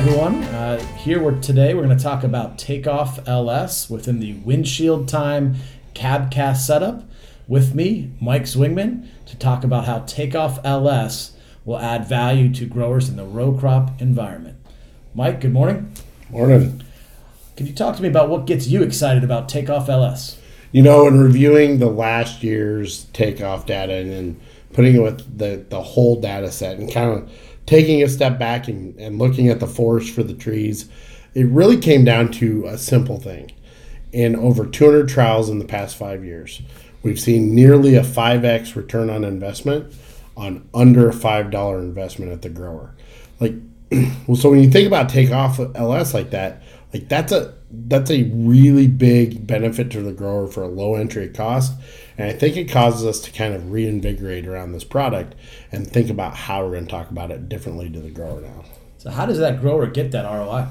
everyone. Uh, here we're today. We're going to talk about Takeoff LS within the Windshield Time Cabcast setup. With me, Mike Zwingman, to talk about how Takeoff LS will add value to growers in the row crop environment. Mike, good morning. Morning. Can you talk to me about what gets you excited about Takeoff LS? You know, in reviewing the last year's takeoff data and then putting it with the, the whole data set and kind of taking a step back and, and looking at the forest for the trees, it really came down to a simple thing. In over 200 trials in the past five years, we've seen nearly a 5x return on investment on under a $5 investment at the grower. Like, well, so when you think about takeoff LS like that, like that's a that's a really big benefit to the grower for a low entry cost. And I think it causes us to kind of reinvigorate around this product and think about how we're going to talk about it differently to the grower now. So, how does that grower get that ROI?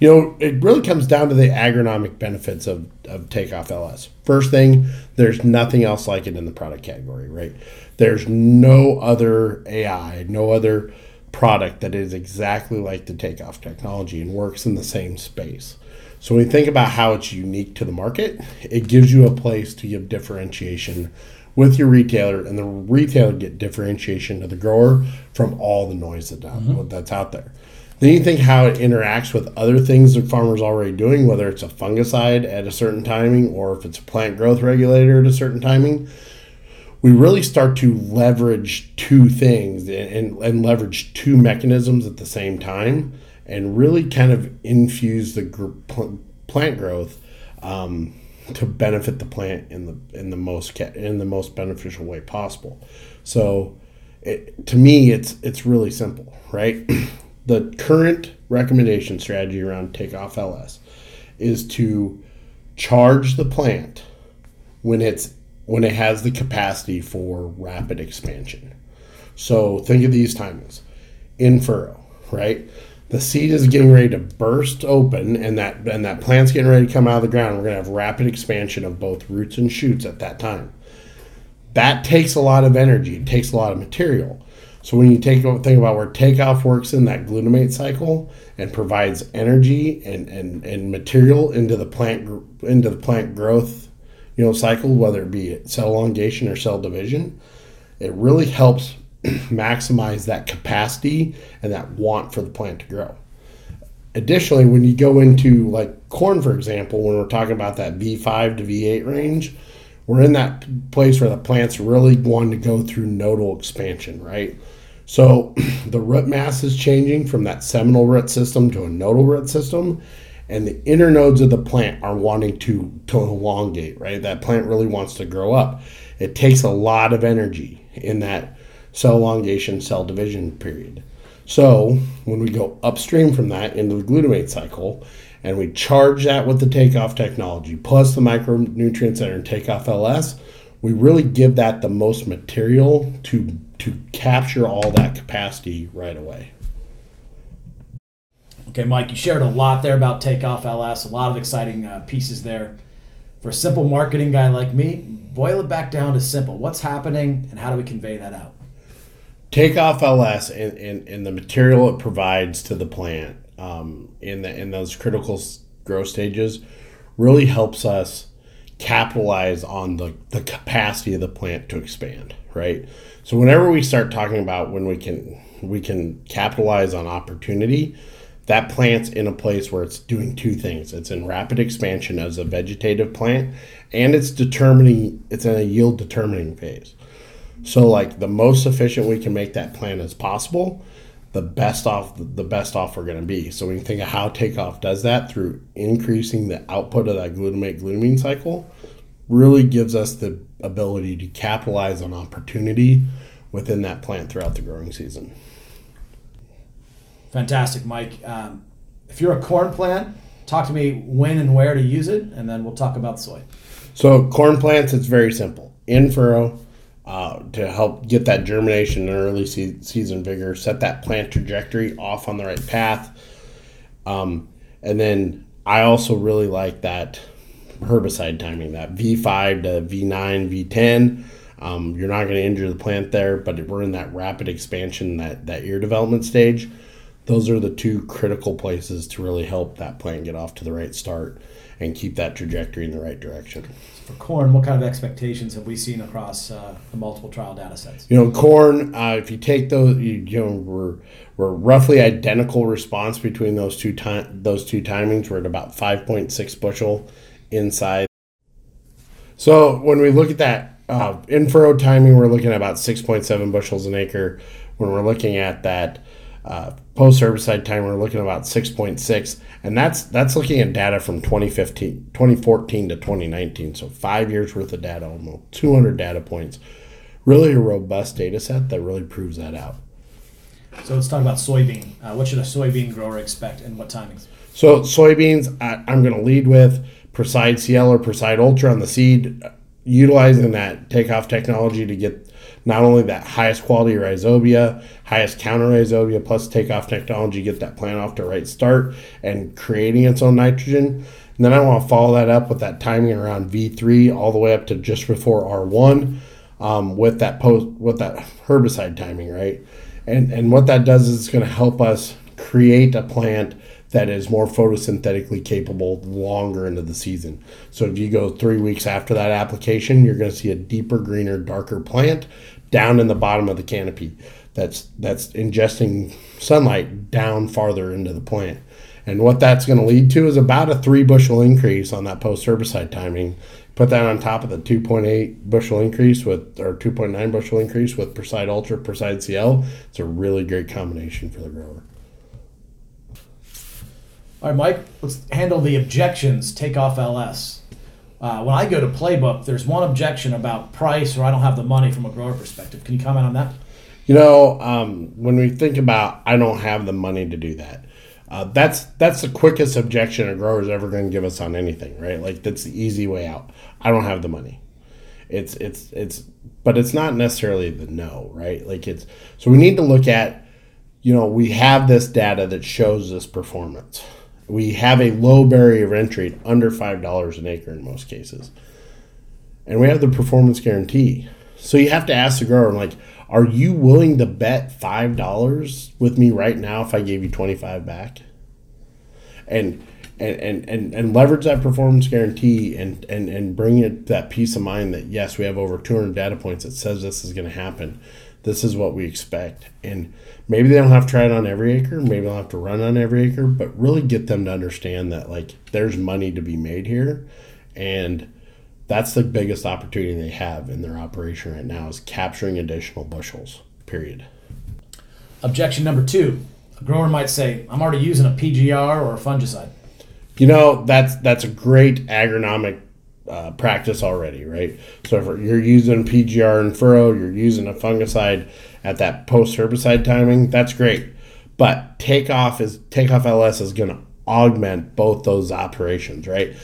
You know, it really comes down to the agronomic benefits of, of Takeoff LS. First thing, there's nothing else like it in the product category, right? There's no other AI, no other product that is exactly like the Takeoff technology and works in the same space. So when you think about how it's unique to the market, it gives you a place to give differentiation with your retailer, and the retailer get differentiation to the grower from all the noise that, mm-hmm. that's out there. Then you think how it interacts with other things the farmer's already doing, whether it's a fungicide at a certain timing or if it's a plant growth regulator at a certain timing. We really start to leverage two things and, and, and leverage two mechanisms at the same time and really kind of infuse the gr- plant growth um, to benefit the plant in the in the most ca- in the most beneficial way possible. So, it, to me, it's it's really simple, right? the current recommendation strategy around takeoff LS is to charge the plant when it's when it has the capacity for rapid expansion. So think of these timings in furrow, right? The seed is getting ready to burst open and that and that plant's getting ready to come out of the ground. We're going to have rapid expansion of both roots and shoots at that time. That takes a lot of energy. It takes a lot of material. So when you take think about where takeoff works in that glutamate cycle and provides energy and, and, and material into the plant into the plant growth you know cycle whether it be cell elongation or cell division it really helps maximize that capacity and that want for the plant to grow. Additionally, when you go into like corn, for example, when we're talking about that V5 to V8 range, we're in that place where the plant's really wanting to go through nodal expansion, right? So the root mass is changing from that seminal root system to a nodal root system, and the internodes of the plant are wanting to, to elongate, right? That plant really wants to grow up. It takes a lot of energy in that cell elongation, cell division period. So when we go upstream from that into the glutamate cycle, and we charge that with the takeoff technology plus the micronutrients that are in takeoff LS, we really give that the most material to to capture all that capacity right away. Okay, Mike, you shared a lot there about takeoff LS, a lot of exciting uh, pieces there. For a simple marketing guy like me, boil it back down to simple. What's happening and how do we convey that out? Takeoff LS and, and, and the material it provides to the plant um, in the in those critical growth stages really helps us capitalize on the, the capacity of the plant to expand right? So whenever we start talking about when we can we can capitalize on opportunity that plant's in a place where it's doing two things. It's in rapid expansion as a vegetative plant and it's determining it's in a yield determining phase so like the most efficient we can make that plan as possible, the best off the best off we're going to be. So when you think of how takeoff does that through increasing the output of that glutamate glutamine cycle, really gives us the ability to capitalize on opportunity within that plant throughout the growing season. Fantastic, Mike. Um, if you're a corn plant, talk to me when and where to use it, and then we'll talk about soy. So corn plants, it's very simple. In furrow, uh, to help get that germination and early se- season vigor, set that plant trajectory off on the right path. Um, and then I also really like that herbicide timing, that V5 to V9, V10. Um, you're not going to injure the plant there, but we're in that rapid expansion, that, that ear development stage. Those are the two critical places to really help that plant get off to the right start and keep that trajectory in the right direction. For corn, what kind of expectations have we seen across uh, the multiple trial data sets? You know, corn. Uh, if you take those, you, you know, we're we're roughly identical response between those two time those two timings. We're at about five point six bushel inside. So when we look at that uh, in furrow timing, we're looking at about six point seven bushels an acre. When we're looking at that uh, post herbicide time, we're looking about 6.6, and that's that's looking at data from 2015, 2014 to 2019. So five years worth of data, almost 200 data points. Really a robust data set that really proves that out. So let's talk about soybean. Uh, what should a soybean grower expect and what timings? So soybeans, I, I'm going to lead with Preside CL or Preside Ultra on the seed, utilizing that takeoff technology to get not only that highest quality rhizobia, highest counter rhizobia, plus takeoff technology, get that plant off to right start and creating its own nitrogen. And then I want to follow that up with that timing around V3 all the way up to just before R1 um, with that post with that herbicide timing, right? And and what that does is it's going to help us create a plant that is more photosynthetically capable longer into the season. So if you go three weeks after that application, you're going to see a deeper, greener, darker plant down in the bottom of the canopy. That's that's ingesting sunlight down farther into the plant. And what that's going to lead to is about a three bushel increase on that post herbicide timing. Put that on top of the 2.8 bushel increase with, or 2.9 bushel increase with Preside Ultra, Preside CL. It's a really great combination for the grower. All right, Mike, let's handle the objections. Take off LS. Uh, when I go to Playbook, there's one objection about price or I don't have the money from a grower perspective. Can you comment on that? You know, um, when we think about I don't have the money to do that, uh, that's that's the quickest objection a grower is ever going to give us on anything, right? Like that's the easy way out. I don't have the money. It's it's it's, but it's not necessarily the no, right? Like it's so we need to look at, you know, we have this data that shows this performance we have a low barrier of entry under $5 an acre in most cases. And we have the performance guarantee. So you have to ask the grower, like, are you willing to bet $5 with me right now if I gave you 25 back? And and, and, and, and leverage that performance guarantee and, and, and bring it that peace of mind that yes, we have over 200 data points that says this is going to happen this is what we expect. And maybe they don't have to try it on every acre, maybe they'll have to run on every acre, but really get them to understand that like there's money to be made here. And that's the biggest opportunity they have in their operation right now is capturing additional bushels. Period. Objection number two. A grower might say, I'm already using a PGR or a fungicide. You know, that's that's a great agronomic uh, practice already, right? So if you're using PGR and furrow, you're using a fungicide at that post herbicide timing, that's great. But takeoff is takeoff LS is going to augment both those operations, right?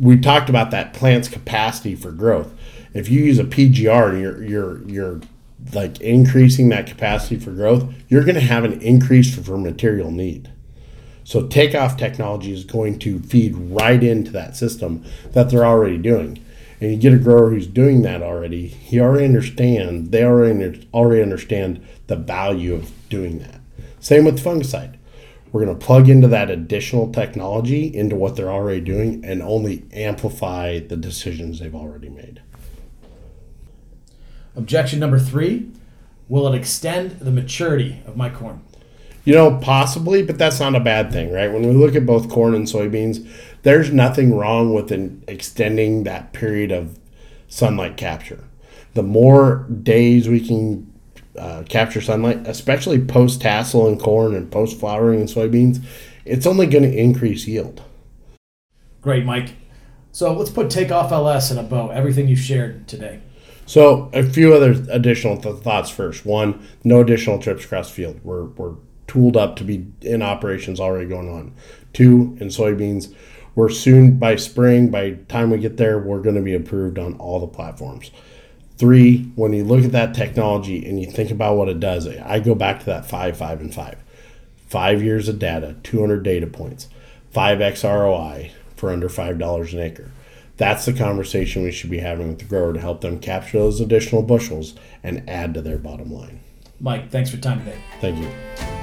We talked about that plant's capacity for growth. If you use a PGR and you're you're you're like increasing that capacity for growth, you're going to have an increase for material need. So takeoff technology is going to feed right into that system that they're already doing. And you get a grower who's doing that already, he already understand, they already already understand the value of doing that. Same with fungicide. We're going to plug into that additional technology into what they're already doing and only amplify the decisions they've already made. Objection number three Will it extend the maturity of my corn? You know, possibly, but that's not a bad thing, right? When we look at both corn and soybeans, there's nothing wrong with an extending that period of sunlight capture. The more days we can uh, capture sunlight, especially post tassel in corn and post flowering in soybeans, it's only going to increase yield. Great, Mike. So let's put takeoff LS in a bow. Everything you shared today. So a few other additional th- thoughts first. One, no additional trips across field. We're we're tooled up to be in operations already going on. Two, in soybeans, we're soon by spring, by time we get there, we're going to be approved on all the platforms. Three, when you look at that technology and you think about what it does, I go back to that five, five, and five. Five years of data, 200 data points, 5x ROI for under $5 an acre. That's the conversation we should be having with the grower to help them capture those additional bushels and add to their bottom line. Mike, thanks for your time today. Thank you.